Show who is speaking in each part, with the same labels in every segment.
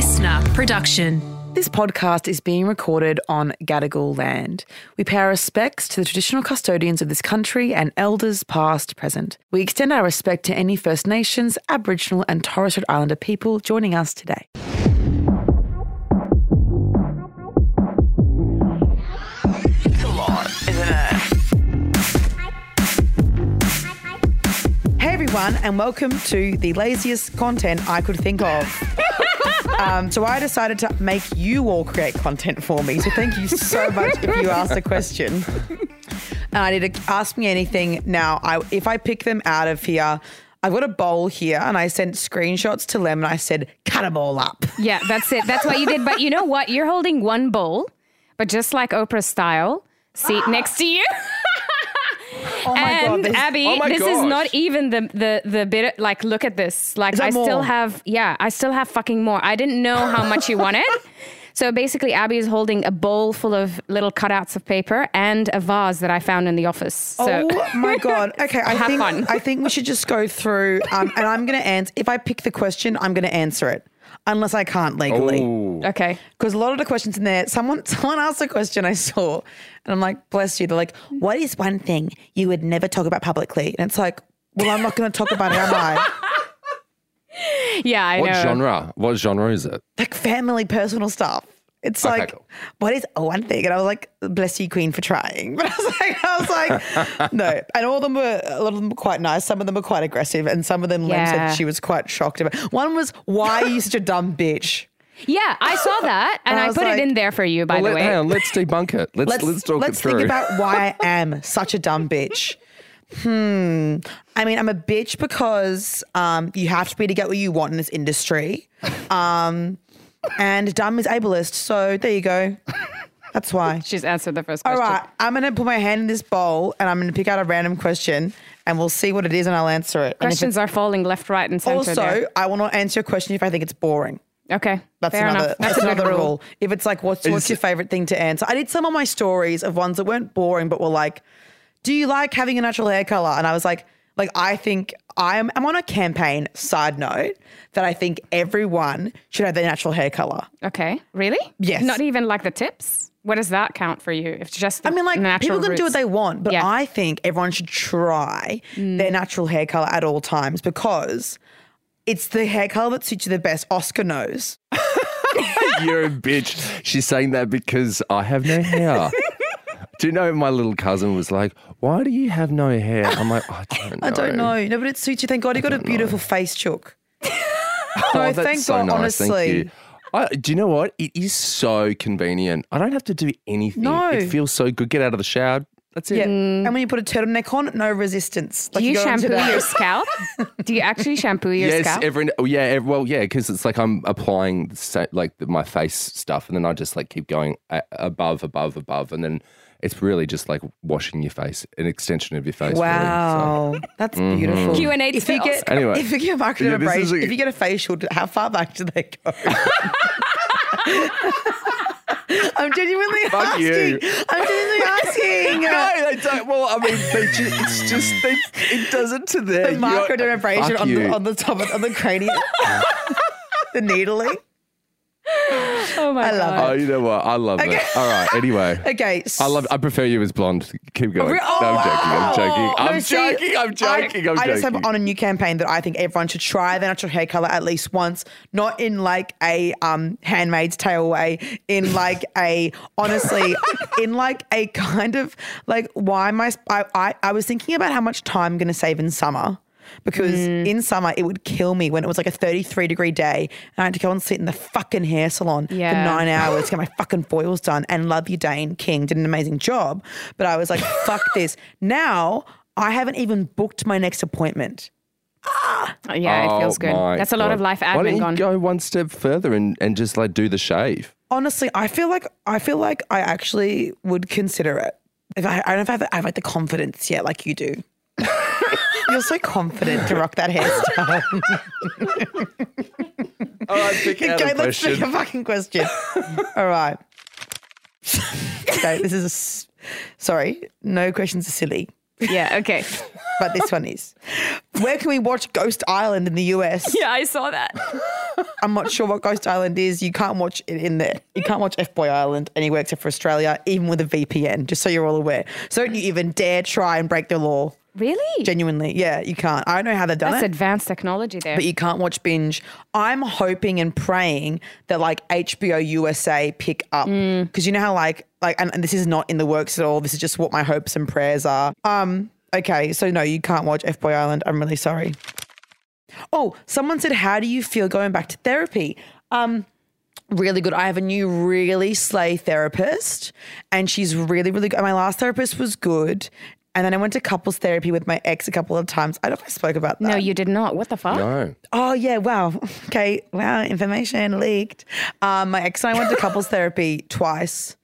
Speaker 1: LiSTNR production.
Speaker 2: This podcast is being recorded on Gadigal land. We pay our respects to the traditional custodians of this country and elders past, present. We extend our respect to any First Nations, Aboriginal and Torres Strait Islander people joining us today. It's a lot, isn't it? Hey everyone, and welcome to the laziest content I could think of. Um, so I decided to make you all create content for me. So thank you so much if you asked a question. And I did a, ask me anything. Now, I, if I pick them out of here, I've got a bowl here, and I sent screenshots to Lem, and I said, "Cut a bowl up."
Speaker 3: Yeah, that's it. That's what you did. But you know what? You're holding one bowl, but just like Oprah style, seat next to you.
Speaker 2: Oh
Speaker 3: and
Speaker 2: god! this-
Speaker 3: Abby,
Speaker 4: oh
Speaker 3: this is not even the the the bit. Like, look at this. Like, I still have. Yeah, I still have fucking more. I didn't know how much you wanted. So basically, Abby is holding a bowl full of little cutouts of paper and a vase that I found in the office. So
Speaker 2: oh my god! Okay, I
Speaker 3: Have
Speaker 2: think
Speaker 3: fun.
Speaker 2: I think we should just go through, um, and I'm going to answer. If I pick the question, I'm going to answer it, unless I can't legally.
Speaker 4: Ooh.
Speaker 3: okay.
Speaker 2: Because a lot of the questions in there, someone someone asked a question I saw, and I'm like, bless you. They're like, what is one thing you would never talk about publicly? And it's like, well, I'm not going to talk about it, am I?
Speaker 3: Yeah, I
Speaker 4: What
Speaker 3: know.
Speaker 4: genre? What genre is it?
Speaker 2: Like family, personal stuff. It's
Speaker 4: Okay,
Speaker 2: like,
Speaker 4: cool.
Speaker 2: what is one thing? And I was like, bless you, Queen, for trying. But I was like, I was like, no. And all of them were, a lot of them were quite nice. Some of them were quite aggressive, and some of them, Lem
Speaker 3: Yeah.
Speaker 2: said she was quite shocked about. One was, why are you such a dumb bitch?
Speaker 3: Yeah, I saw that, and
Speaker 2: I
Speaker 3: I, put
Speaker 2: like-
Speaker 3: it in there for you. By
Speaker 4: Well,
Speaker 3: the
Speaker 4: let,
Speaker 3: way,
Speaker 4: hang on, let's debunk it. Let's let's, talk
Speaker 2: let's
Speaker 4: it through.
Speaker 2: think about why I am such a dumb bitch. Hmm. I mean, I'm a bitch because um, you have to be to get what you want in this industry. Um, and dumb is ableist. So there you go. That's why.
Speaker 3: she's answered the first
Speaker 2: All
Speaker 3: question.
Speaker 2: right. I'm going to put my hand in this bowl and I'm going to pick out a random question and we'll see what it is and I'll answer it. And if
Speaker 3: Questions are falling left, right, and center.
Speaker 2: it's-
Speaker 3: there.
Speaker 2: also, I will not answer a question if I think it's boring.
Speaker 3: Okay,
Speaker 2: That's
Speaker 3: fair
Speaker 2: another.
Speaker 3: enough.
Speaker 2: That's,
Speaker 3: That's, a
Speaker 2: another
Speaker 3: good
Speaker 2: rule.
Speaker 3: rule.
Speaker 2: If it's like, what's what's your favorite thing to answer? I did some of my stories of ones that weren't boring, but were like, do you like having a natural hair color? And I was like, like I think I'm I'm on a campaign. Side note that I think everyone should have their natural hair color.
Speaker 3: Okay, really?
Speaker 2: Yes.
Speaker 3: Not even like the tips. What does that count for you? If it's just the
Speaker 2: I mean, like
Speaker 3: natural
Speaker 2: people can do what they want, but
Speaker 3: Yeah.
Speaker 2: I think everyone should try their natural hair color at all times because it's the hair color that suits you the best. Oscar knows.
Speaker 4: You're a bitch. She's saying that because I have no hair. Do you know my little cousin was like, "Why do you have no hair?" I'm like, "I don't know."
Speaker 2: I don't know. No, but it suits you. Thank God you got a beautiful face, Chook.
Speaker 4: Oh,
Speaker 2: No,
Speaker 4: that's
Speaker 2: thank
Speaker 4: so
Speaker 2: God,
Speaker 4: nice. Thank
Speaker 2: honestly.
Speaker 4: you. I, do you know what? It is so convenient. I don't have to do anything.
Speaker 2: No.
Speaker 4: It feels so good. Get out of the shower. That's it.
Speaker 2: Yeah. Mm. And when you put a turtleneck on, no resistance. Like
Speaker 3: Do you
Speaker 2: got on
Speaker 3: shampoo your scalp? do you actually shampoo your
Speaker 4: yes,
Speaker 3: scalp?
Speaker 4: every oh, yeah, ev well, yeah, because it's like I'm applying the sa- like the, my face stuff, and then I just like keep going above, above, above, and then it's really just like washing your face, an extension of your face. really. So-
Speaker 2: Wow, that's mm-hmm. beautiful.
Speaker 3: Q and A.
Speaker 2: If you get
Speaker 4: Anyway.
Speaker 2: if you get
Speaker 4: Yeah, this is
Speaker 2: microdermabrasion, if you get a facial, how far back do they go? I'm genuinely
Speaker 4: Fuck
Speaker 2: asking.
Speaker 4: you.
Speaker 2: I'm genuinely asking.
Speaker 4: no, they don't. Well, I mean, they ju- it's just they, it does it to them.
Speaker 2: the
Speaker 4: Fuck
Speaker 2: on the on the top of on the cranium. the needling.
Speaker 3: Oh my
Speaker 2: I love
Speaker 3: god.
Speaker 4: Oh, you know what? I love
Speaker 2: Okay.
Speaker 4: it. All right. Anyway.
Speaker 2: Okay.
Speaker 4: I love. I prefer you as blonde. Keep going.
Speaker 2: Re-
Speaker 4: no, I'm joking. I'm joking.
Speaker 2: No,
Speaker 4: I'm
Speaker 2: see,
Speaker 4: joking. I'm joking.
Speaker 2: I,
Speaker 4: I'm
Speaker 2: I just have on a new campaign that I think everyone should try their natural hair color at least once, not in like a um handmaid's tale way, in like a honestly, in like a kind of like why am I, I I I was thinking about how much time I'm gonna save in summer. Because
Speaker 3: Mm.
Speaker 2: in summer it would kill me when it was like a 33 degree day and I had to go and sit in the fucking hair salon for nine hours to get my fucking foils done. And love you, Dane King did an amazing job. But I was like, fuck this. Now I haven't even booked my next appointment.
Speaker 3: Ah, yeah, it feels
Speaker 4: Oh
Speaker 3: good. That's a lot of
Speaker 4: God.
Speaker 3: life
Speaker 4: Why don't you
Speaker 3: gone.
Speaker 4: go one step further and, and just like do the shave?
Speaker 2: Honestly, I feel like I feel like I actually would consider it. If I, I don't know if I have, I have like the confidence yet, like you do. You're so confident to rock that hairstyle.
Speaker 4: All right, pick
Speaker 2: okay, let's pick a fucking question. All right. okay, this is a s- sorry. No questions are silly,
Speaker 3: Yeah. Okay.
Speaker 2: but this one is. Where can we watch Ghost Island in the US?
Speaker 3: yeah, I saw that.
Speaker 2: I'm not sure what Ghost Island is. You can't watch it in there. You can't watch F Boy Island anywhere except for Australia, even with a VPN, just so you're all aware. So don't you even dare try and break the law.
Speaker 3: Really?
Speaker 2: Genuinely. Yeah, you can't. I don't know how they've done
Speaker 3: That's
Speaker 2: it.
Speaker 3: advanced technology there.
Speaker 2: but you can't watch binge. I'm hoping and praying that like HBO USA pick up
Speaker 3: Mm.
Speaker 2: because you know how like like and, and this is not in the works at all. This is just what my hopes and prayers are. Um. Okay, so no, you can't watch F Boy Island. I'm really sorry. Oh, someone said, "How do you feel going back to therapy?" Um, really good. I have a new really slay therapist, and she's really really good. My last therapist was good, and then I went to couples therapy with my ex a couple of times. I don't know if I spoke about that.
Speaker 3: no, you did not. What the fuck?
Speaker 4: No.
Speaker 2: Oh yeah, wow. Okay, wow, information leaked. Um, my ex and I went to couples therapy twice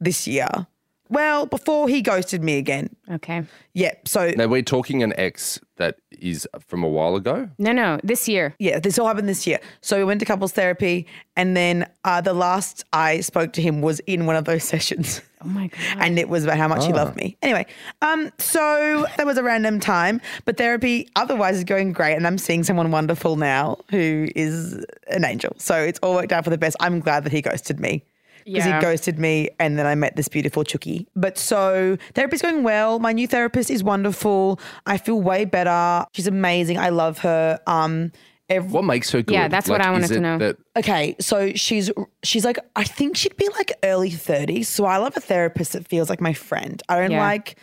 Speaker 2: this year. Well, before he ghosted me again.
Speaker 3: Okay.
Speaker 2: Yeah, so
Speaker 4: Now we're talking an ex that is from a while ago.
Speaker 3: No, no. This year.
Speaker 2: yeah, this all happened this year. So we went to couples therapy, and then uh, the last I spoke to him was in one of those sessions.
Speaker 3: Oh my god.
Speaker 2: and it was about how much he loved me. Anyway, um, so that was a random time, but therapy otherwise is going great, and I'm seeing someone wonderful now who is an angel. So it's all worked out for the best. I'm glad that he ghosted me. Because
Speaker 3: Yeah.
Speaker 2: he ghosted me and then I met this beautiful Chucky. But so therapy's going well. My new therapist is wonderful. I feel way better. She's amazing. I love her. Um every,
Speaker 4: What makes her good?
Speaker 3: Yeah, that's what I wanted to know.
Speaker 4: That
Speaker 2: Okay, so she's she's like I think she'd be like early 30s. So I love a therapist that feels like my friend. I don't
Speaker 3: Yeah.
Speaker 2: like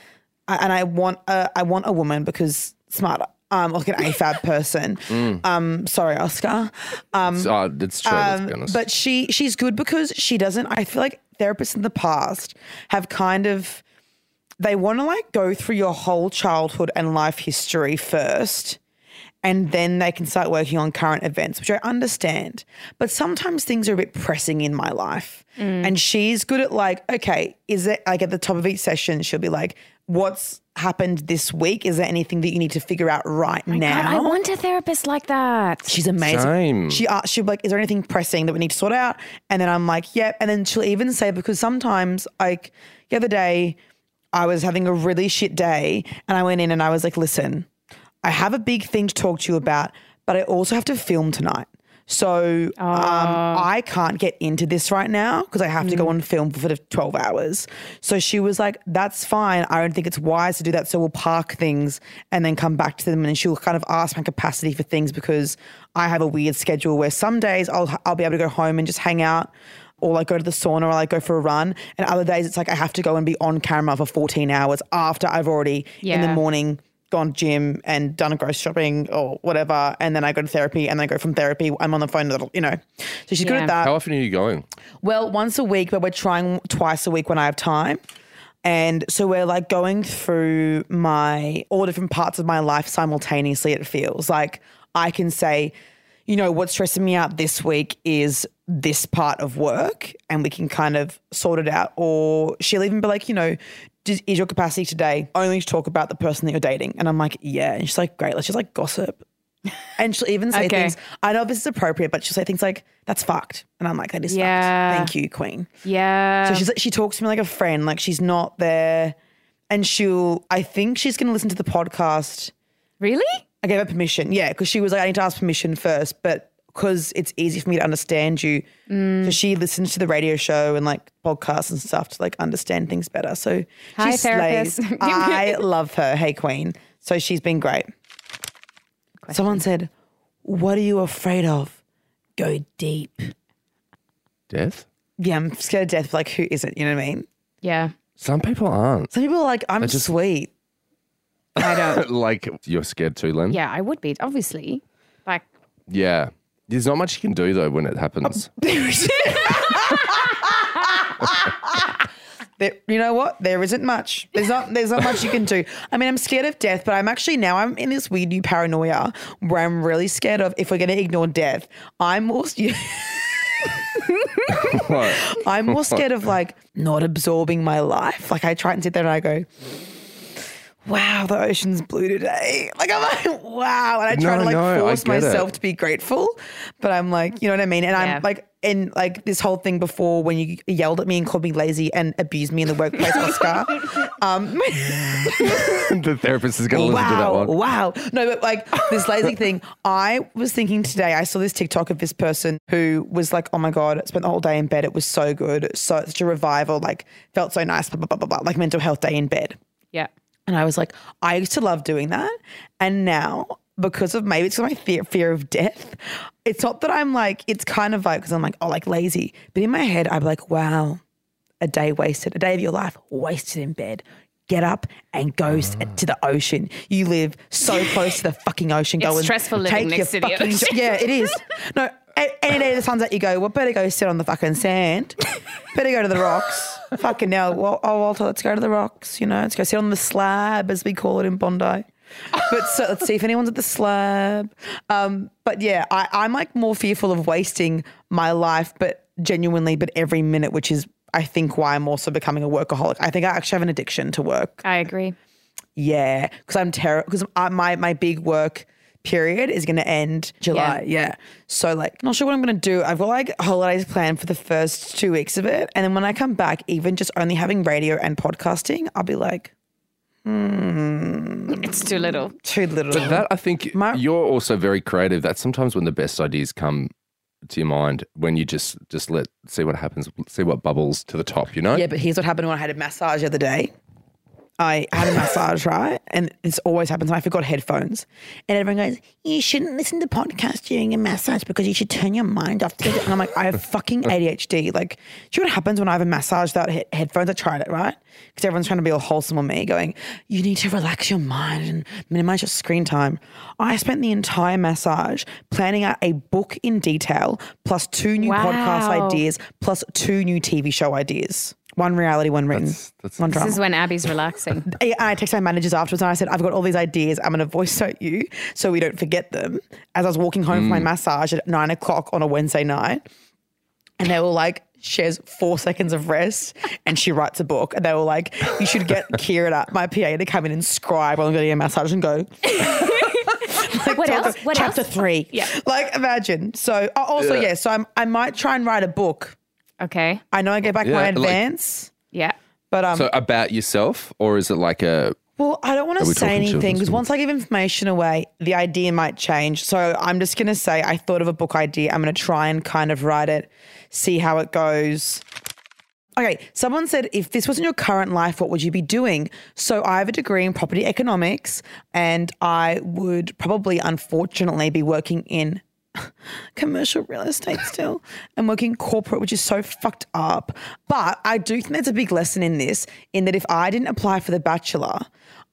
Speaker 2: and I want a I want a woman because smarter. Um like an AFAB person.
Speaker 4: Mm.
Speaker 2: Um sorry Oscar. Um
Speaker 4: it's, uh, it's true. let's be honest.
Speaker 2: but she she's good because she doesn't I feel like therapists in the past have kind of they want to like go through your whole childhood and life history first and then they can start working on current events, which I understand. But sometimes things are a bit pressing in my life. And she's good at like, okay, is it like at the top of each session, she'll be like, what's happened this week? Is there anything that you need to figure out right now?
Speaker 3: God, I want a therapist like that.
Speaker 2: She's amazing.
Speaker 4: Same.
Speaker 2: She uh, she'll be like, "Is there anything pressing that we need to sort out?" And then I'm like, "Yep." And then she'll even say because sometimes, like the other day, I was having a really shit day, and I went in and I was like, "Listen, I have a big thing to talk to you about, but I also have to film tonight." So um, I can't get into this right now because I have to go on film for the 12 hours. So she was like, that's fine. I don't think it's wise to do that. So we'll park things and then come back to them. And she'll kind of ask my capacity for things because I have a weird schedule where some days I'll, I'll be able to go home and just hang out or like go to the sauna or like go for a run. And other days it's like I have to go and be on camera for 14 hours after I've already in the
Speaker 3: Yeah.
Speaker 2: morning gone to gym and done a grocery shopping or whatever, and then I go to therapy, and then I go from therapy. I'm on the phone, a little, you know. So she's good
Speaker 3: Yeah.
Speaker 2: at that.
Speaker 4: How often are you going?
Speaker 2: Well, once a week, but we're trying twice a week when I have time. And so we're like going through my all different parts of my life simultaneously. It feels like I can say, you know, what's stressing me out this week is this part of work, and we can kind of sort it out. Or she'll even be like, you know, does, is your capacity today only to talk about the person that you're dating? And I'm like, yeah. And she's like, great, let's just like gossip. And she'll even say
Speaker 3: Okay.
Speaker 2: things, I know this is appropriate, but she'll say things like, that's fucked. And I'm like, that is
Speaker 3: Yeah.
Speaker 2: fucked. Thank you, Queen.
Speaker 3: Yeah.
Speaker 2: So she's like, she talks to me like a friend, like she's not there. And she'll, I think she's going to listen to the podcast.
Speaker 3: really?
Speaker 2: I gave her permission. Yeah. Cause she was like, I need to ask permission first, but because it's easy for me to understand you.
Speaker 3: Mm.
Speaker 2: So she listens to the radio show and like podcasts and stuff to like understand things better. So
Speaker 3: Hi,
Speaker 2: she slays.
Speaker 3: therapist.
Speaker 2: I love her. Hey, Queen. So she's been great. Someone said, What are you afraid of? Go deep.
Speaker 4: Death?
Speaker 2: Yeah, I'm scared of death. Like, who isn't? You know what I mean?
Speaker 3: Yeah.
Speaker 4: Some people aren't.
Speaker 2: Some people are like, I'm
Speaker 4: just-
Speaker 2: sweet.
Speaker 3: I don't.
Speaker 4: like you're scared too, Lem.
Speaker 3: yeah, I would be obviously. Like
Speaker 4: Yeah. There's not much you can do though when it happens.
Speaker 2: There, you know what? There isn't much. There's not. There's not much you can do. I mean, I'm scared of death, but I'm actually now I'm in this weird new paranoia where I'm really scared of if we're going to ignore death. I'm more. I'm more scared of like not absorbing my life. Like I try and sit there and I go, wow, the ocean's blue today. Like I'm like, wow. And I try
Speaker 4: No,
Speaker 2: to like
Speaker 4: no,
Speaker 2: force
Speaker 4: get it.
Speaker 2: myself to be grateful. But I'm like, you know what I mean? And
Speaker 3: Yeah.
Speaker 2: I'm like and like this whole thing before when you yelled at me and called me lazy and abused me in the workplace, Oscar. Um
Speaker 4: the therapist is going to listen to that
Speaker 2: wow,
Speaker 4: one.
Speaker 2: wow. No, but like this lazy thing. I was thinking today, I saw this TikTok of this person who was like, oh my God, I spent the whole day in bed. It was so good. So such a revival, like felt so nice, blah, blah, blah, blah, blah, like mental health day in bed.
Speaker 3: Yeah.
Speaker 2: And I was like, I used to love doing that. And now, because of maybe it's my fear, fear of death, it's not that I'm like, it's kind of like, because I'm like, oh, like lazy. But in my head, I'm like, wow, a day wasted, a day of your life wasted in bed. Get up and go s- mm. to the ocean. You live so close to the fucking ocean. Go
Speaker 3: It's
Speaker 2: and
Speaker 3: stressful living
Speaker 2: take
Speaker 3: next
Speaker 2: your
Speaker 3: to the
Speaker 2: fucking-
Speaker 3: ocean.
Speaker 2: Yeah, it is. No, a- any day the sun's out, you go, well, better go sit on the fucking sand. better go to the rocks. fucking now, well, oh, Walter, let's go to the rocks. You know, let's go sit on the slab, as we call it in Bondi. But so let's see if anyone's at the slab. Um, but yeah, I, I'm like more fearful of wasting my life, but genuinely, but every minute, which is I think why I'm also becoming a workaholic. I think I actually have an addiction to work.
Speaker 3: I agree.
Speaker 2: Yeah, because I'm terrible. Because my my big work period is going to end July. Yeah. So like, not sure what I'm going to do. I've got like holidays planned for the first two weeks of it, and then when I come back, even just only having radio and podcasting, I'll be like hmm
Speaker 3: It's too little.
Speaker 2: too little.
Speaker 4: But that I think
Speaker 2: My-
Speaker 4: you're also very creative. That's sometimes when the best ideas come to your mind when you just just let see what happens, see what bubbles to the top. You know.
Speaker 2: Yeah, but here's what happened when I had a massage the other day. I had a massage, right? And this always happens. And I forgot headphones. And everyone goes, You shouldn't listen to podcasts during a massage because you should turn your mind off. And I'm like, I have fucking ADHD. Like, do you know what happens when I have a massage without he- headphones? I tried it, right? Because everyone's trying to be all wholesome on me, going, You need to relax your mind and minimize your screen time. I spent the entire massage planning out a book in detail, plus two new podcast ideas, plus two new TV show ideas. One reality, one written,
Speaker 4: that's-
Speaker 2: one drama.
Speaker 3: This is when Abby's relaxing.
Speaker 2: Yeah, I texted my managers afterwards and I said, I've got all these ideas. I'm going to voice note you so we don't forget them. As I was walking home from my massage at nine o'clock on a Wednesday night, and they were like, she has four seconds of rest and she writes a book. And they were like, you should get Kira, my PA, to come in and scribe while I'm getting a massage and go, like,
Speaker 3: What else? What
Speaker 2: chapter
Speaker 3: else?
Speaker 2: three.
Speaker 3: Yeah.
Speaker 2: Like, imagine. So, uh, also,
Speaker 4: Yeah.
Speaker 2: yeah, so I'm, I might try and write a book.
Speaker 3: Okay.
Speaker 2: I know I get back
Speaker 4: Yeah,
Speaker 2: my
Speaker 4: like-
Speaker 2: advance,
Speaker 3: Yeah.
Speaker 2: but um,
Speaker 4: So about yourself, or is it like a
Speaker 2: Well, I don't want
Speaker 4: Are
Speaker 2: to
Speaker 4: we
Speaker 2: say
Speaker 4: talking
Speaker 2: anything
Speaker 4: children's
Speaker 2: because once I give information away, the idea might change. So I'm just going to say I thought of a book idea. I'm going to try and kind of write it, see how it goes. Okay, someone said if this wasn't your current life, what would you be doing? So I have a degree in property economics, and I would probably, unfortunately, be working in commercial real estate still and working corporate, which is so fucked up. But I do think there's a big lesson in this, in that if I didn't apply for the bachelor,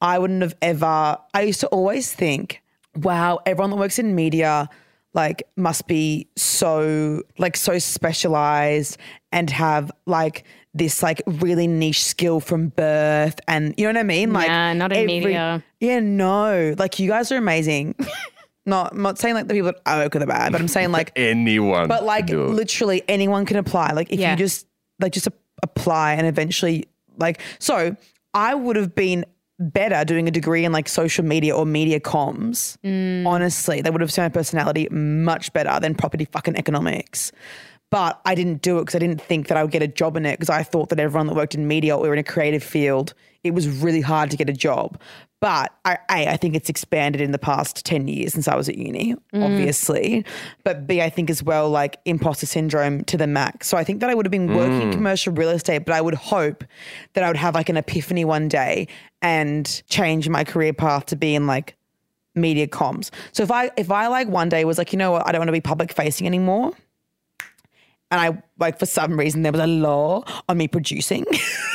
Speaker 2: I wouldn't have ever. I used to always think, wow, everyone that works in media like must be so like so specialized and have like this like really niche skill from birth and you know what I mean? Like
Speaker 3: Nah, not in media.
Speaker 2: Yeah, no. Like you guys are amazing. not I'm not saying like the people that I work with are bad, but I'm saying like
Speaker 4: anyone?
Speaker 2: but
Speaker 4: can
Speaker 2: like
Speaker 4: do it?
Speaker 2: literally anyone can apply. Like if
Speaker 3: Yeah.
Speaker 2: you just like just a- apply and eventually like so I would have been better doing a degree in like social media or media comms. Mm. Honestly, they would have seen my personality much better than property fucking economics. But I didn't do it because I didn't think that I would get a job in it because I thought that everyone that worked in media or in a creative field, it was really hard to get a job. But I, A, I think it's expanded in the past 10 years since I was at uni, mm. obviously. But B, I think as well, like imposter syndrome to the max. So I think that I would have been working mm. commercial real estate, but I would hope that I would have like an epiphany one day and change my career path to be in like media comms. So if I if I like one day was like, you know what, I don't want to be public facing anymore. And I like for some reason there was a law on me producing.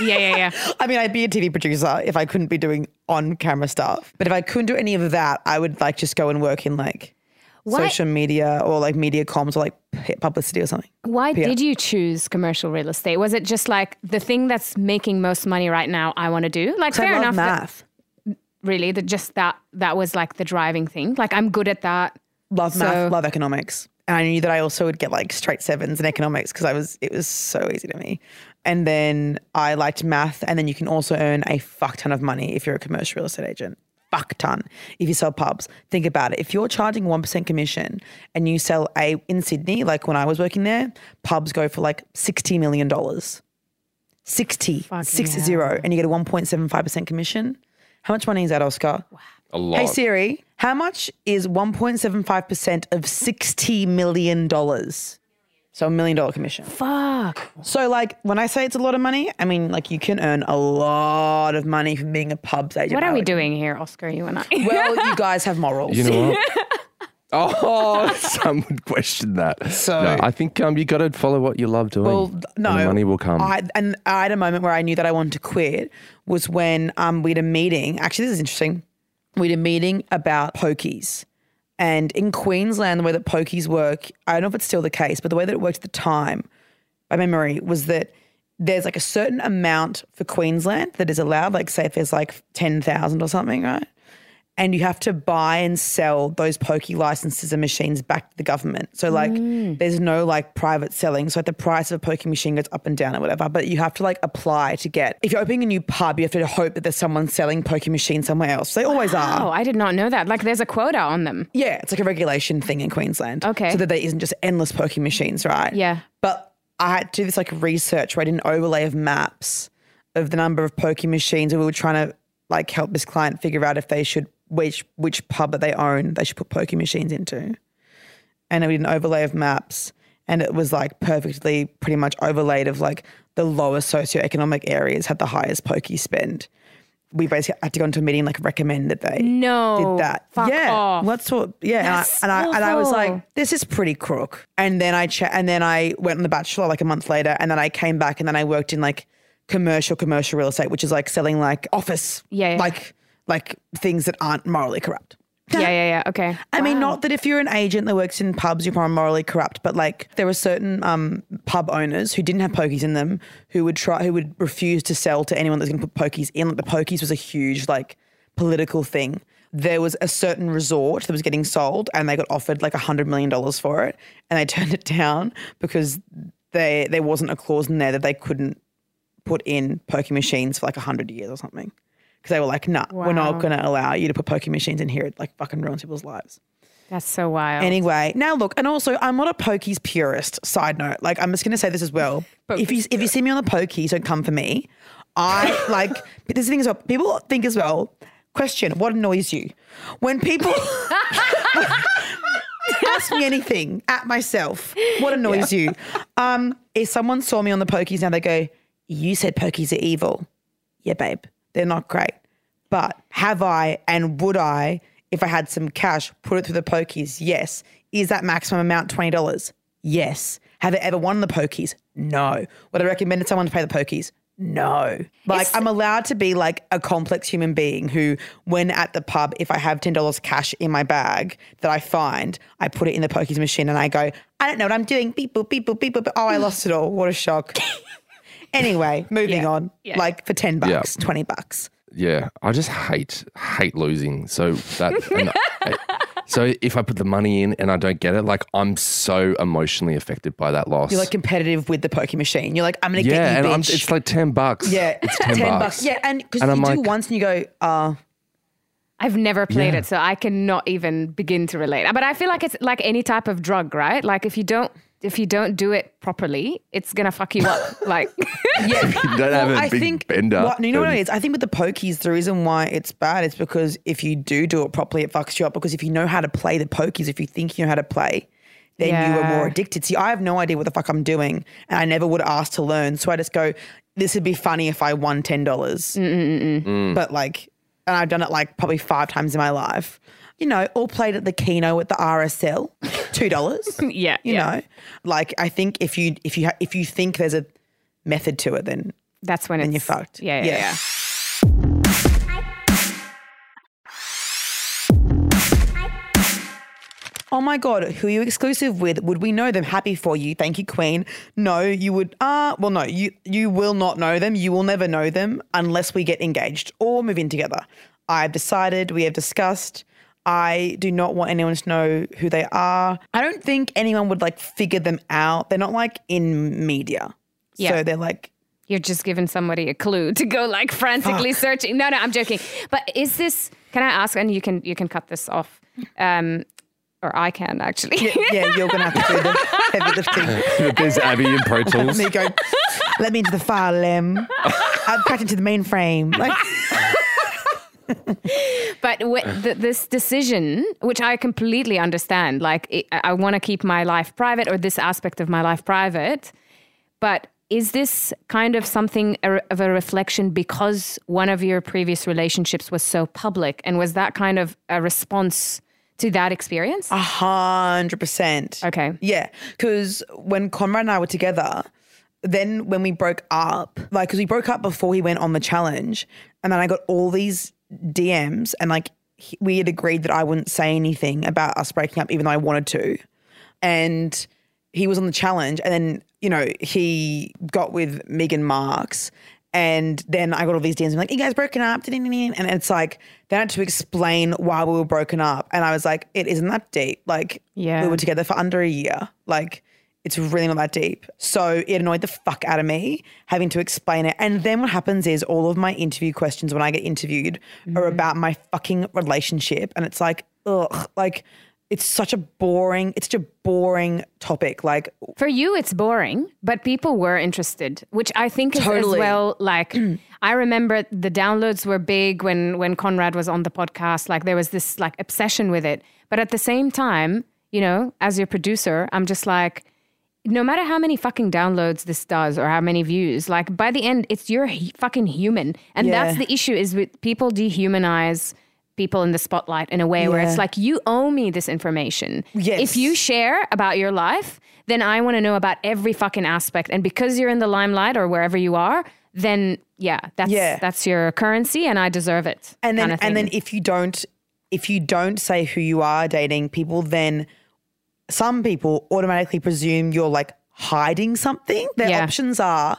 Speaker 3: Yeah, yeah, yeah.
Speaker 2: I mean, I'd be a TV producer if I couldn't be doing on camera stuff. But if I couldn't do any of that, I would like just go and work in like
Speaker 3: Why-
Speaker 2: social media or like media comms or like p- publicity or something.
Speaker 3: Why did you choose commercial real estate? Was it just like the thing that's making most money right now? I want to do. Like, fair
Speaker 2: I love
Speaker 3: enough. that-
Speaker 2: math.
Speaker 3: really, that just that that was like the driving thing. Like, I'm good at that.
Speaker 2: Love
Speaker 3: So-
Speaker 2: math, love economics. And I knew that I also would get like straight sevens in economics because I was it was so easy to me. And then I liked math, and then you can also earn a fuck ton of money if you're a commercial real estate agent. Fuck ton. If you sell pubs, think about it. If you're charging one percent commission and you sell a in Sydney, like when I was working there, pubs go for like sixty million dollars. 60,
Speaker 3: Fucking
Speaker 2: six
Speaker 3: hell.
Speaker 2: zero, and you get a 1.75% commission. How much money is that, Oscar?
Speaker 4: A lot.
Speaker 2: Hey Siri, how much is 1.75% of $60 million? So a million dollar commission.
Speaker 3: Fuck.
Speaker 2: So like when I say it's a lot of money, I mean like you can earn a lot of money from being a pubs agent.
Speaker 3: What are we
Speaker 2: would-
Speaker 3: doing here, Oscar? You and I.
Speaker 2: Well, you guys have morals.
Speaker 4: You know what? oh, some would question that.
Speaker 2: So-
Speaker 4: no, I think um, you got to follow what you love doing.
Speaker 2: Well,
Speaker 4: and
Speaker 2: no,
Speaker 4: the money will come.
Speaker 2: I, and I had a moment where I knew that I wanted to quit was when um, we had a meeting. Actually, this is interesting. We had a meeting about pokies. And in Queensland, the way that pokies work, I don't know if it's still the case, but the way that it worked at the time, by memory, was that there's like a certain amount for Queensland that is allowed. Like, say, if there's like 10,000 or something, right? And you have to buy and sell those pokey licenses and machines back to the government. So like mm. there's no like private selling. So like the price of a pokey machine goes up and down or whatever. But you have to like apply to get if you're opening a new pub, you have to hope that there's someone selling pokey machines somewhere else. They always
Speaker 3: Oh,
Speaker 2: are.
Speaker 3: Oh, I did not know that. Like, there's a quota on them.
Speaker 2: Yeah, it's like a regulation thing in Queensland.
Speaker 3: Okay.
Speaker 2: So that there isn't just endless pokey machines, right?
Speaker 3: Yeah.
Speaker 2: But I had to do this like research where I did an overlay of maps of the number of pokey machines and we were trying to like help this client figure out if they should which which pub that they own they should put pokey machines into. And we did an overlay of maps and it was like perfectly pretty much overlaid of like the lowest socioeconomic areas had the highest pokey spend. We basically had to go into a meeting like recommend that they
Speaker 3: No.
Speaker 2: did that.
Speaker 3: Fuck
Speaker 2: yeah,
Speaker 3: off.
Speaker 2: That's what. Yeah,
Speaker 3: That's
Speaker 2: and, I, and I and I was like, this is pretty crook. And then I cha- and then I went on the Bachelor like a month later, and then I came back, and then I worked in like commercial commercial real estate, which is like selling like office,
Speaker 3: yeah.
Speaker 2: like like things that aren't morally corrupt.
Speaker 3: Yeah, yeah, yeah. Okay.
Speaker 2: I mean, not that if you're an agent that works in pubs, you're probably morally corrupt, but like there were certain um, pub owners who didn't have pokies in them who would try, who would refuse to sell to anyone that's going to put pokies in. Like the pokies was a huge like political thing. There was a certain resort that was getting sold, and they got offered like a hundred million dollars for it, and they turned it down because they there wasn't a clause in there that they couldn't put in pokie machines for like a hundred years or something. Because they were like, nah, we're not going to allow you to put pokie machines in here. It like fucking ruins people's lives.
Speaker 3: That's so wild.
Speaker 2: Anyway, now look, and also I'm not a pokies purist. Side note, like I'm just going to say this as well. if you if you see me on the pokies, don't come for me. I like but this thing as well. People think as well. Question: What annoys you when people ask me anything at myself? What annoys you? Um, if someone saw me on the pokies now, they go, "You said pokies are evil." Yeah, babe, they're not great. But have I and would I, if I had some cash, put it through the pokies? Yes. Is that maximum amount $20? Yes. Have I ever won the pokies? No. Would I recommend someone to pay the pokies? No. Like
Speaker 3: It's-
Speaker 2: I'm allowed to be like a complex human being who, when at the pub, if I have ten dollars cash in my bag that I find, I put it in the pokies machine and I go, I don't know what I'm doing. Beep boop, beep boop, beep boop. Oh, I lost it all. What a shock. anyway, moving
Speaker 3: Yeah.
Speaker 2: on.
Speaker 3: Yeah.
Speaker 2: Like for ten
Speaker 4: Yeah.
Speaker 2: bucks, twenty bucks.
Speaker 4: yeah, I just hate hate losing. So that I- so if I put the money in and I don't get it, like I'm so emotionally affected by that loss.
Speaker 2: You're like competitive with the pokie machine. You're like, I'm gonna
Speaker 4: yeah,
Speaker 2: get you,
Speaker 4: and I'm, it's like ten bucks.
Speaker 2: yeah,
Speaker 4: it's ten, bucks.
Speaker 2: Yeah, and because you
Speaker 4: I'm
Speaker 2: do
Speaker 4: like-
Speaker 2: once and you go, uh,
Speaker 3: I've never played
Speaker 4: Yeah.
Speaker 3: it, so I cannot even begin to relate. But I feel like it's like any type of drug, right? Like if you don't if you don't do it properly, it's gonna fuck you up. like
Speaker 2: yeah.
Speaker 4: You don't have a
Speaker 2: I
Speaker 4: big
Speaker 2: think
Speaker 4: bender.
Speaker 2: Well, you know what it is? I think with the pokies, the reason why it's bad is because if you do do it properly, it fucks you up. Because if you know how to play the pokies, if you think you know how to play, then you are more
Speaker 3: Yeah.
Speaker 2: addicted. See, I have no idea what the fuck I'm doing, and I never would ask to learn. So I just go, this would be funny if I won ten dollars.
Speaker 4: Mm. mm, mm, mm.
Speaker 2: But like, and I've done it like probably five times in my life. You know, all played at the Keno at the RSL, two dollars.
Speaker 3: yeah,
Speaker 2: You
Speaker 3: yeah.
Speaker 2: know, like I think if you if you ha- if you think there's a method to it, then
Speaker 3: That's when
Speaker 2: then
Speaker 3: it's
Speaker 2: you're fucked.
Speaker 3: Yeah, yeah,
Speaker 2: Yeah.
Speaker 3: yeah.
Speaker 2: Oh my God, who are you exclusive with? Would we know them? Happy for you. Thank you, Queen. No, you would uh well no, you you will not know them. You will never know them unless we get engaged or move in together. I've decided, we have discussed. I do not want anyone to know who they are. I don't think anyone would like figure them out. They're not like in media.
Speaker 3: Yeah.
Speaker 2: So they're like,
Speaker 3: You're just giving somebody a clue to go like frantically searching. No, no, I'm joking. But is this? Can I ask? And you can you can cut this off, um, or I can actually.
Speaker 2: yeah, you're going to have to do the heavy lifting.
Speaker 4: There's Abby in Pro Tools.
Speaker 2: And you go, let me into the file, Lem. I've cracked into the mainframe. Like,
Speaker 3: But w- th- this decision, which I completely understand, like it, I want to keep my life private or this aspect of my life private, but is this kind of something of a reflection because one of your previous relationships was so public, and was that kind of a response to that experience?
Speaker 2: a hundred percent.
Speaker 3: Okay.
Speaker 2: Yeah, because when Conrad and I were together, then when we broke up, like, because we broke up before he went on the challenge, and then I got all these DMs, and like, he- we had agreed that I wouldn't say anything about us breaking up, even though I wanted to. And he was on the challenge, and then, you know, he got with Megan Marx. And then I got all these DMs I'm like, you guys broken up. And it's like, they had to explain why we were broken up. And I was like, it isn't that deep. Like,
Speaker 3: Yeah.
Speaker 2: we were together for under a year. Like, it's really not that deep. So it annoyed the fuck out of me having to explain it. And then what happens is all of my interview questions when I get interviewed are mm-hmm. about my fucking relationship. And it's like, ugh, like it's such a boring, it's such a boring topic. Like,
Speaker 3: For you, it's boring, but people were interested, which I think is
Speaker 2: Totally.
Speaker 3: as well. Like, I remember the downloads were big when when Conrad was on the podcast. Like, there was this like obsession with it. But at the same time, you know, as your producer, I'm just like, no matter how many fucking downloads this does or how many views, like by the end, it's you're fucking human, and
Speaker 2: Yeah.
Speaker 3: that's the issue. Is with people dehumanize people in the spotlight in a way where it's like you owe me this information.
Speaker 2: Yes.
Speaker 3: If you share about your life, then I want to know about every fucking aspect. And because you're in the limelight or wherever you are, then yeah, that's
Speaker 2: Yeah.
Speaker 3: that's your currency, and I deserve it.
Speaker 2: and then and then if you don't if you don't say who you are dating people then some people automatically presume you're like hiding something their
Speaker 3: Yeah.
Speaker 2: options are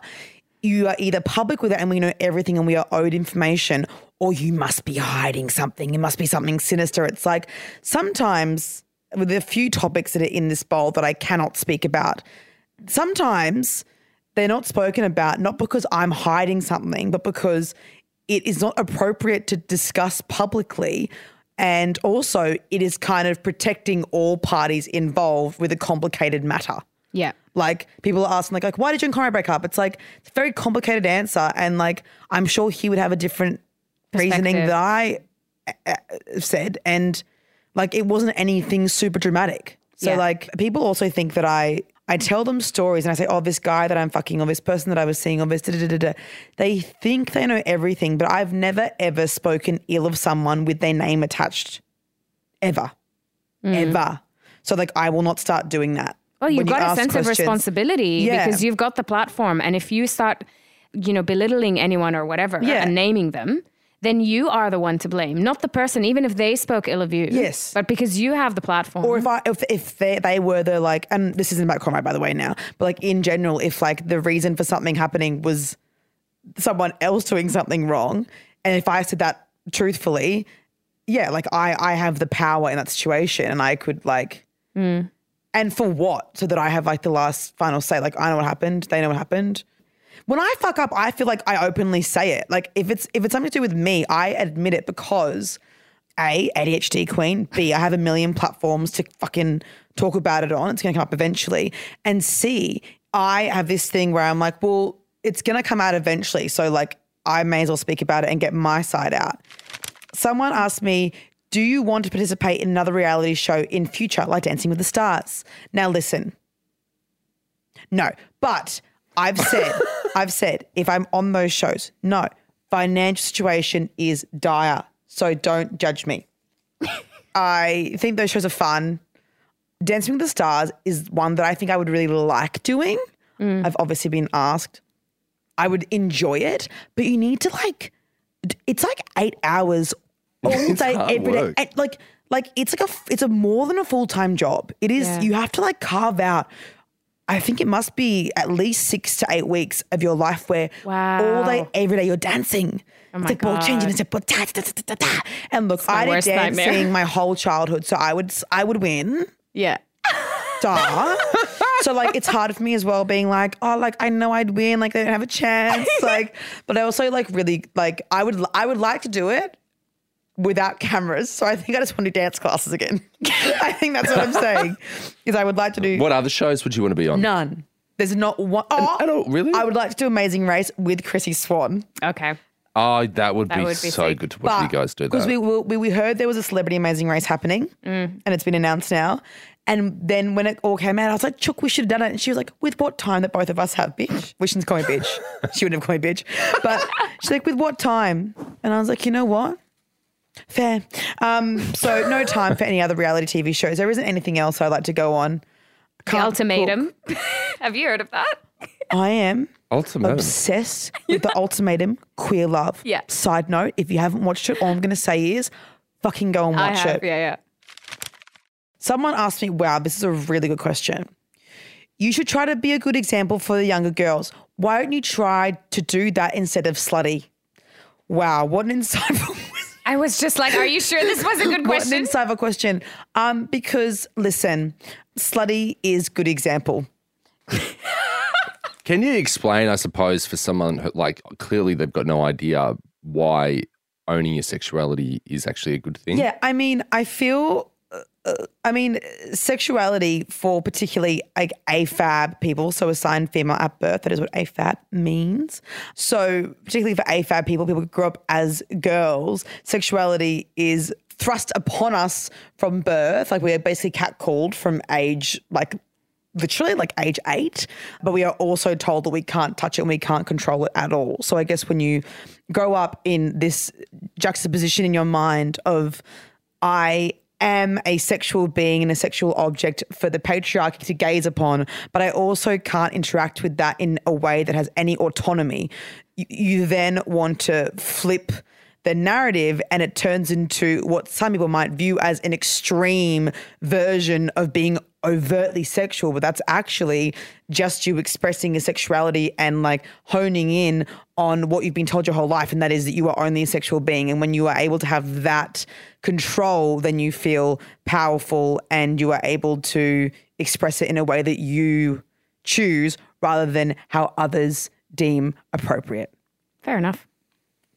Speaker 2: you are either public with it and we know everything and we are owed information or you must be hiding something it must be something sinister it's like sometimes with a few topics that are in this bowl that i cannot speak about sometimes they're not spoken about not because I'm hiding something, but because it is not appropriate to discuss publicly. And also, it is kind of protecting all parties involved with a complicated matter.
Speaker 3: yeah.
Speaker 2: Like people are asking, like, like why did you and Conrad break up? It's like it's a very complicated answer, and like I'm sure he would have a different reasoning that I uh, said, and like it wasn't anything super dramatic. So
Speaker 3: Yeah.
Speaker 2: like people also think that I I tell them stories and I say, oh, this guy that I'm fucking, or this person that I was seeing, or this da da da da. They think they know everything, but I've never ever spoken ill of someone with their name attached, ever, mm. ever. So like I will not start doing that.
Speaker 3: Well, you've
Speaker 2: when you
Speaker 3: got a sense of responsibility
Speaker 2: Yeah.
Speaker 3: because you've got the platform. And if you start, you know, belittling anyone or whatever
Speaker 2: Yeah.
Speaker 3: and naming them, then you are the one to blame, not the person, even if they spoke ill of you.
Speaker 2: Yes.
Speaker 3: But because you have the platform.
Speaker 2: Or if I if if they they were the like and this isn't about Conrad by the way now, but like in general, if like the reason for something happening was someone else doing something wrong, and if I said that truthfully, yeah, like I I have the power in that situation, and I could like, hmm. and for what? So that I have like the last final say. Like I know what happened, they know what happened. When I fuck up, I feel like I openly say it. Like if it's if it's something to do with me, I admit it because a ADHD queen. B I have a million platforms to fucking talk about it on. It's going to come up eventually. And C I have this thing where I'm like, well, it's going to come out eventually. So like I may as well speak about it and get my side out. Someone asked me, "Do you want to participate in another reality show in future, like Dancing with the Stars?" Now listen. No, but I've said, I've said, if I'm on those shows, no, financial situation is dire. So don't judge me. I think those shows are fun. Dancing with the Stars is one that I think I would really like doing. Mm. I've obviously been asked. I would enjoy it, but you need to like, it's like eight hours all
Speaker 4: It's
Speaker 2: day, every day. And, like, like it's like a, it's a more than a full time job. It is.
Speaker 3: Yeah.
Speaker 2: You have to like carve out I think it must be at least six to eight weeks of your life where wow. all day, every day you're dancing.
Speaker 3: Oh
Speaker 2: it's like ball changing. It's like ball da, da, da, da, da. And look, I did
Speaker 3: worst nightmare.
Speaker 2: dancing my whole childhood, so I would I would win.
Speaker 3: Yeah.
Speaker 2: Duh. so like it's hard for me as well being like, oh, like I know I'd win, like they don't have a chance. Like, but I also like really like I would I would like to do it without cameras. So I think I just want to do dance classes again. I think that's what I'm saying. Is I would like to do
Speaker 4: What other shows would you want to be on?
Speaker 2: none. There's not one. Oh,
Speaker 4: I don't really.
Speaker 2: I would like to do Amazing Race with Chrissy Swan.
Speaker 3: Okay.
Speaker 4: oh, that would
Speaker 3: That
Speaker 4: be
Speaker 3: would be
Speaker 4: so
Speaker 3: sick.
Speaker 4: good to watch you guys do
Speaker 2: Because
Speaker 4: that.
Speaker 2: we, we we heard there was a Celebrity Amazing Race happening,
Speaker 3: Mm.
Speaker 2: and it's been announced now. And then when it all came out, I was like, "Chook, we should have done it." And she was like, "With what time that both of us have, bitch?" Well, she didn't call me bitch. she would never call me bitch. But she's like, "With what time?" And I was like, "You know what? Fair." Um, so no time for any other reality TV shows. There isn't anything else I'd like to go on.
Speaker 3: The
Speaker 2: Can't
Speaker 3: ultimatum. Have you heard of that?
Speaker 2: I am
Speaker 4: Ultimate.
Speaker 2: obsessed with the ultimatum queer love.
Speaker 3: Yeah.
Speaker 2: Side note, if you haven't watched it, all I'm going to say is fucking go and
Speaker 3: I
Speaker 2: watch
Speaker 3: have.
Speaker 2: it.
Speaker 3: Yeah, yeah.
Speaker 2: Someone asked me, wow, this is a really good question. You should try to be a good example for the younger girls. Why don't you try to do that instead of slutty? Wow, what an insightful
Speaker 3: I was just like, are you sure this was a good
Speaker 2: what an
Speaker 3: question?
Speaker 2: insightful question. Um, because listen, slutty is good example.
Speaker 4: Can you explain, I suppose, for someone who, like, clearly they've got no idea why owning your sexuality is actually a good thing?
Speaker 2: Yeah, I mean, I feel. I mean, sexuality for particularly like AFAB people, so assigned female at birth, that is what AFAB means. So, particularly for AFAB people, people who grew up as girls, sexuality is thrust upon us from birth. Like, we are basically catcalled from age, like, literally like age eight, but we are also told that we can't touch it and we can't control it at all. So I guess when you grow up in this juxtaposition in your mind of, I am a sexual being and a sexual object for the patriarchy to gaze upon, but I also can't interact with that in a way that has any autonomy, you, you then want to flip the narrative and it turns into what some people might view as an extreme version of being overtly sexual, but that's actually just you expressing your sexuality and like honing in on what you've been told your whole life, and that is that you are only a sexual being. And when you are able to have that control, then you feel powerful and you are able to express it in a way that you choose rather than how others deem appropriate.
Speaker 3: Fair enough.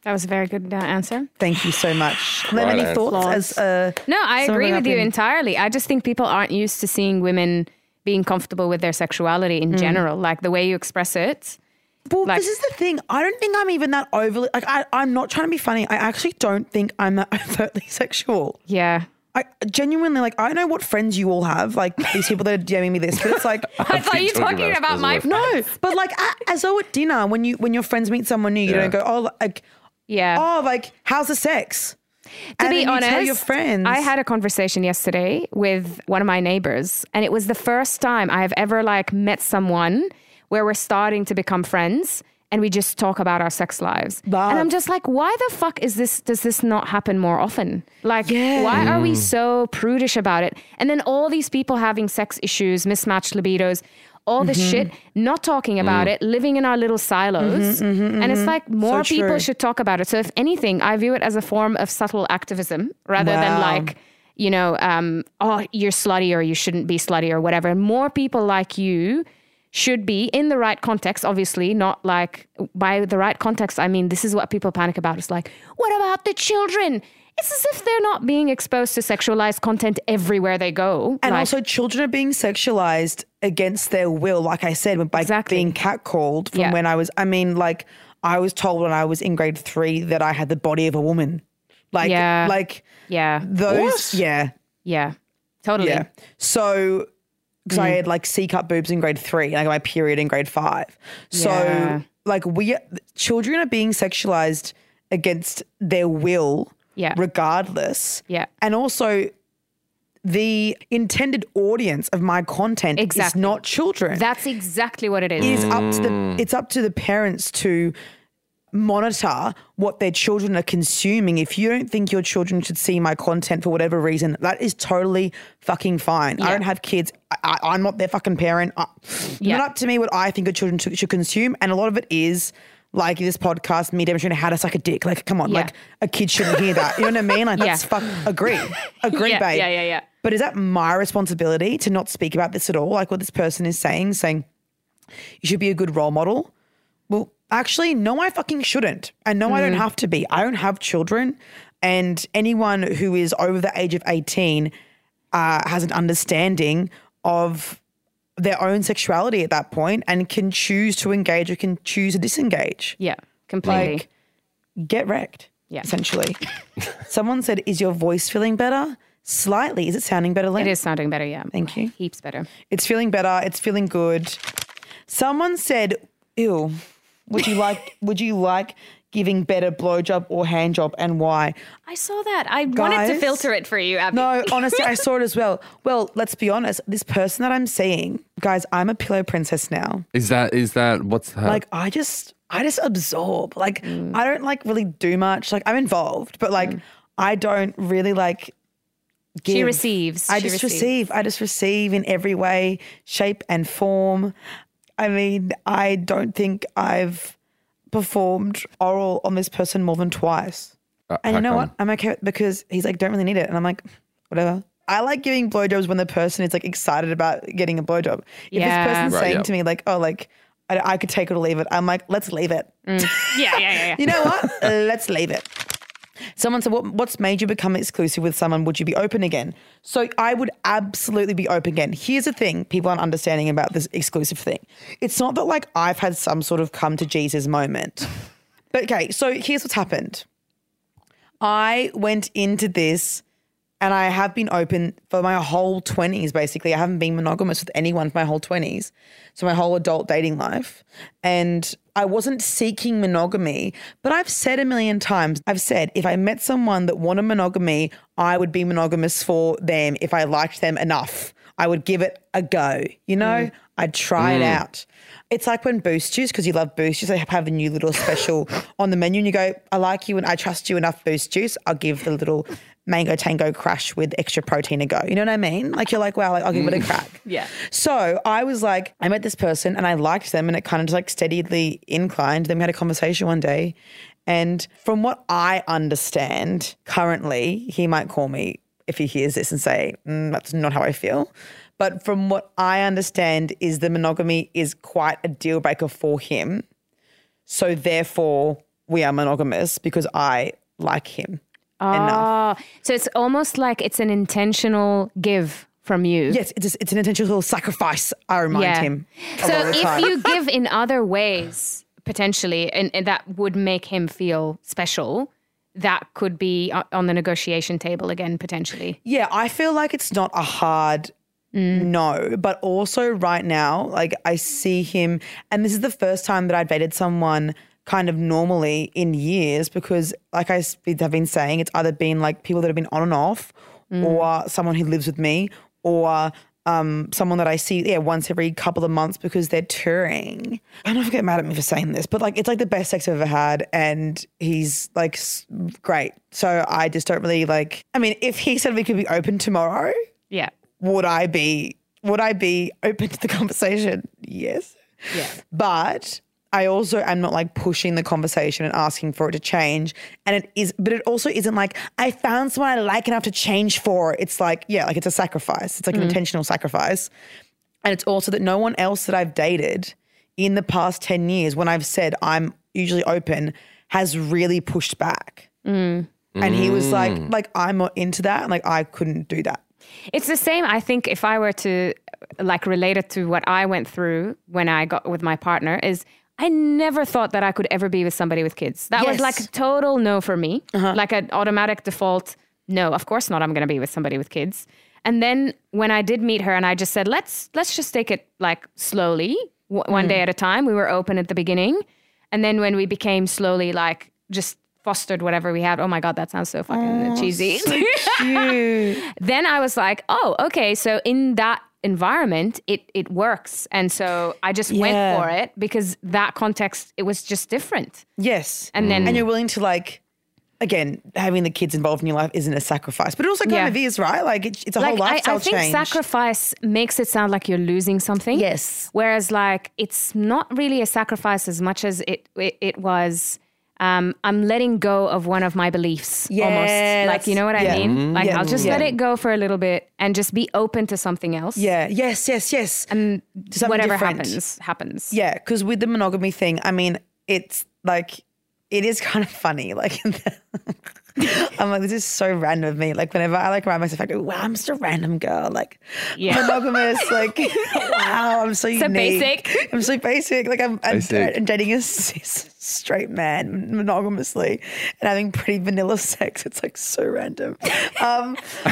Speaker 3: That was a very good uh, answer.
Speaker 2: Thank you so much.
Speaker 4: Right
Speaker 2: any
Speaker 4: answer.
Speaker 2: thoughts as uh,
Speaker 3: No, I agree with you
Speaker 2: in-
Speaker 3: entirely. I just think people aren't used to seeing women being comfortable with their sexuality
Speaker 2: Mm.
Speaker 3: in general, like the way you express it.
Speaker 2: Well,
Speaker 3: Like-
Speaker 2: this is the thing. I don't think I'm even that overly like. I, I'm not trying to be funny. I actually don't think I'm that overtly sexual.
Speaker 3: Yeah.
Speaker 2: I genuinely like. I know what friends you all have, like these people that are DMing me this, but it's like
Speaker 3: I thought you
Speaker 4: talking
Speaker 3: talking
Speaker 4: about
Speaker 3: about my
Speaker 4: us,
Speaker 2: no. But like a- as though at dinner, when you when your friends meet someone new, you
Speaker 4: Yeah.
Speaker 2: don't go, oh, like
Speaker 3: Yeah.
Speaker 2: oh, like how's the sex?
Speaker 3: to be
Speaker 2: then you
Speaker 3: honest,
Speaker 2: tell your friends.
Speaker 3: I had a conversation yesterday with one of my neighbors, and it was the first time I have ever like met someone where we're starting to become friends and we just talk about our sex lives.
Speaker 2: Love.
Speaker 3: And I'm just like, why the fuck is this does this not happen more often? Like
Speaker 2: Yeah.
Speaker 3: why are we mm. so prudish about it? And then all these people having sex issues, mismatched libidos, all this
Speaker 2: Mm-hmm.
Speaker 3: shit, not talking about it, living in our little silos. and it's like more
Speaker 2: Mm-hmm, So
Speaker 3: people
Speaker 2: true.
Speaker 3: should talk about it. So if anything, I view it as a form of subtle activism rather than like, you know, um, oh, you're slutty or you shouldn't be slutty or whatever. More people like you should be in the right context, obviously, not like by the right context. I mean, this is what people panic about. It's like, what about the children? It's as if they're not being exposed to sexualized content everywhere they go.
Speaker 2: And
Speaker 3: Like,
Speaker 2: also, children are being sexualized against their will, like I said, by
Speaker 3: Exactly.
Speaker 2: being catcalled from
Speaker 3: Yeah.
Speaker 2: when I was. I mean, like I was told when I was in grade three that I had the body of a woman. Like,
Speaker 3: Yeah.
Speaker 2: like
Speaker 3: yeah,
Speaker 2: those.
Speaker 4: What?
Speaker 2: Yeah,
Speaker 3: yeah, totally.
Speaker 2: yeah. So, because
Speaker 3: Mm.
Speaker 2: I had like C cup boobs in grade three, and I got my period in grade five. So,
Speaker 3: Yeah.
Speaker 2: like we children are being sexualized against their will.
Speaker 3: Yeah.
Speaker 2: Regardless.
Speaker 3: Yeah.
Speaker 2: And also. The intended audience of my content
Speaker 3: Exactly.
Speaker 2: is not children.
Speaker 3: That's exactly what it is.
Speaker 2: It is up to the mm. it's up to the parents to monitor what their children are consuming. If you don't think your children should see my content for whatever reason, that is totally fucking fine. I don't have kids. I, I, I'm not their fucking parent. I,
Speaker 3: Yeah.
Speaker 2: Not up to me what I think your children should, should consume. And a lot of it is like this podcast, me demonstrating how to suck a dick. Like, come on,
Speaker 3: Yeah.
Speaker 2: like a kid shouldn't hear that. You know what I mean? Like, that's
Speaker 3: Yeah.
Speaker 2: fuck. Agree, agree,
Speaker 3: Yeah,
Speaker 2: babe.
Speaker 3: yeah, yeah, yeah.
Speaker 2: But is that my responsibility to not speak about this at all? Like what this person is saying, saying you should be a good role model. Well, actually, no, I fucking shouldn't. And no, I don't have to be. I don't have children. And anyone who is over the age of 18 uh, has an understanding of their own sexuality at that point and can choose to engage or can choose to disengage.
Speaker 3: Yeah, completely.
Speaker 2: Like, get wrecked,
Speaker 3: Yeah.
Speaker 2: essentially. Someone said, Is your voice feeling better? Slightly. Is it sounding better, Lem?
Speaker 3: it is sounding better. Yeah.
Speaker 2: Thank you.
Speaker 3: Heaps better.
Speaker 2: It's feeling better. It's feeling good. Someone said, "Ew, would you like? would you like giving better blowjob or hand job, and why?"
Speaker 3: I saw that. I wanted to filter it for you, Abbie.
Speaker 2: No, honestly, I saw it as well. Well, let's be honest. This person that I'm seeing, guys, I'm a pillow princess now.
Speaker 4: Is that is that what's that?
Speaker 2: Like, I just, I just absorb. Like, mm. I don't like really do much. Like, I'm involved, but like, mm. I don't really like. Give.
Speaker 3: She receives.
Speaker 2: I
Speaker 3: She
Speaker 2: just
Speaker 3: receives.
Speaker 2: receive. I just receive in every way, shape, and form. I mean, I don't think I've performed oral on this person more than twice.
Speaker 4: Uh,
Speaker 2: And you know
Speaker 4: come?
Speaker 2: what? I'm okay because he's like, don't really need it. And I'm like, whatever. I like giving blowjobs when the person is like excited about getting a blowjob. If
Speaker 3: Yeah.
Speaker 2: this person's
Speaker 4: Right,
Speaker 2: saying
Speaker 4: yeah.
Speaker 2: to me, like, oh, like, I, I could take it or leave it, I'm like, let's leave it.
Speaker 3: Yeah, yeah, yeah, yeah.
Speaker 2: You know what? Let's leave it. Someone said, what, What's made you become exclusive with someone? Would you be open again? So I would absolutely be open again. Here's the thing people aren't understanding about this exclusive thing. It's not that like I've had some sort of come to Jesus moment. But okay, so here's what's happened. I went into this and I have been open for my whole 20s, basically. I haven't been monogamous with anyone for my whole 20s. So my whole adult dating life. And I wasn't seeking monogamy, but I've said a million times, I've said if I met someone that wanted monogamy, I would be monogamous for them if I liked them enough. I would give it a go, you know? Mm. I'd try it mm. out. It's like when Boost Juice, because you love Boost Juice, they have a new little special on the menu, and you go, I like you and I trust you enough, Boost Juice. I'll give the little mango tango crush with extra protein a go. You know what I mean? Like you're like, wow, like, I'll give it a crack.
Speaker 3: Yeah.
Speaker 2: So I was like, I met this person and I liked them, and it kind of just like steadily inclined. Then we had a conversation one day, and from what I understand currently, he might call me if he hears this and say, "Mm, that's not how I feel. But from what I understand, is the monogamy is quite a deal breaker for him. So therefore, we are monogamous because I like him enough.
Speaker 3: Oh, so it's almost like it's an intentional give from you.
Speaker 2: Yes, it's it's an intentional sacrifice. I remind him.
Speaker 3: So
Speaker 2: lot of the
Speaker 3: if you give in other ways, potentially, and, and that would make him feel special, that could be on the negotiation table again, potentially.
Speaker 2: Yeah, I feel like it's not a hard mm. no, but also right now, like I see him, and this is the first time that I've dated someone kind of normally in years because, like I have been saying, it's either been like people that have been on and off, or someone who lives with me, or um, someone that I see, yeah, once every couple of months because they're touring. I don't know if I get mad at me for saying this, but like it's like the best sex I've ever had, and he's like great. So I just don't really like. I mean, if he said we could be open tomorrow,
Speaker 3: Yeah.
Speaker 2: would I be would I be open to the conversation? Yes.
Speaker 3: Yeah.
Speaker 2: But I also am not like pushing the conversation and asking for it to change. And it is but it also isn't like I found someone I like enough to change for. It's like, yeah, like it's a sacrifice. It's like an mm. intentional sacrifice. And it's also that no one else that I've dated in the past 10 years, when I've said I'm usually open, has really pushed back. Mm. And he was like, mm. like, I'm not into that. And like I couldn't do that.
Speaker 3: It's the same. I think if I were to like relate it to what I went through when I got with my partner, is I never thought that I could ever be with somebody with kids. That was like a total no for me, uh-huh. like an automatic default. No, of course not. I'm going to be with somebody with kids. And then when I did meet her, and I just said, let's let's just take it like slowly, w- one mm. day at a time. We were open at the beginning, and then when we became slowly like just fostered whatever we had. Oh my god, that sounds so fucking cheesy.
Speaker 2: Cute.
Speaker 3: then I was like, oh, okay. So in that environment, it it works. And so I just
Speaker 2: Yeah.
Speaker 3: went for it because that context it was just different.
Speaker 2: Yes.
Speaker 3: And then
Speaker 2: and you're willing to like again having the kids involved in your life isn't a sacrifice but it also kind
Speaker 3: Yeah.
Speaker 2: of is right like it's, it's a whole
Speaker 3: like I, I think
Speaker 2: change
Speaker 3: sacrifice makes it sound like you're losing something.
Speaker 2: Yes.
Speaker 3: Whereas like it's not really a sacrifice as much as it it, it was. Um, I'm letting go of one of my beliefs
Speaker 2: Yeah,
Speaker 3: almost. Like you know what I mean? Like
Speaker 2: Yeah.
Speaker 3: I'll just
Speaker 2: Yeah.
Speaker 3: let it go for a little bit and just be open to something else.
Speaker 2: yeah yes yes yes
Speaker 3: And
Speaker 2: something
Speaker 3: whatever
Speaker 2: different.
Speaker 3: happens, happens.
Speaker 2: yeah because with the monogamy thing i mean it's like it is kind of funny like I'm like, this is so random of me. Like, whenever I like remind myself, I go, wow, I'm just a random girl. Like,
Speaker 3: Yeah.
Speaker 2: monogamous. Like, wow, I'm so unique.
Speaker 3: basic.
Speaker 2: I'm so basic. Like, I'm, I'm,
Speaker 4: Basic.
Speaker 2: I'm dating a cis straight man monogamously and having pretty vanilla sex. It's like so random. Um,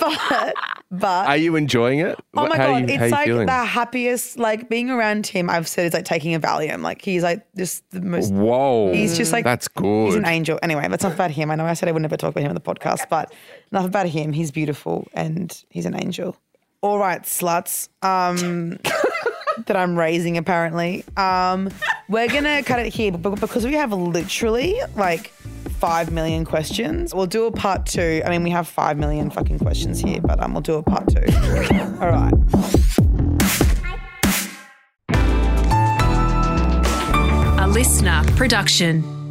Speaker 2: but, but
Speaker 4: Are you enjoying it?
Speaker 2: Oh my
Speaker 4: How
Speaker 2: god,
Speaker 4: you,
Speaker 2: it's like
Speaker 4: feeling?
Speaker 2: the happiest. Like being around him, I've said it's like taking a Valium. Like he's like just the most.
Speaker 4: Whoa,
Speaker 2: He's just like
Speaker 4: that's good.
Speaker 2: He's an angel. Anyway, that's not about him. I know I said I would never talk about him on the podcast, but enough about him. He's beautiful and he's an angel. All right, sluts. Um, that I'm raising apparently. Um, we're gonna cut it here, but because we have literally like five million questions, we'll do a part two. I mean, we have five million fucking questions here, but um, we'll do a part two. All right.
Speaker 1: A LiSTNR production.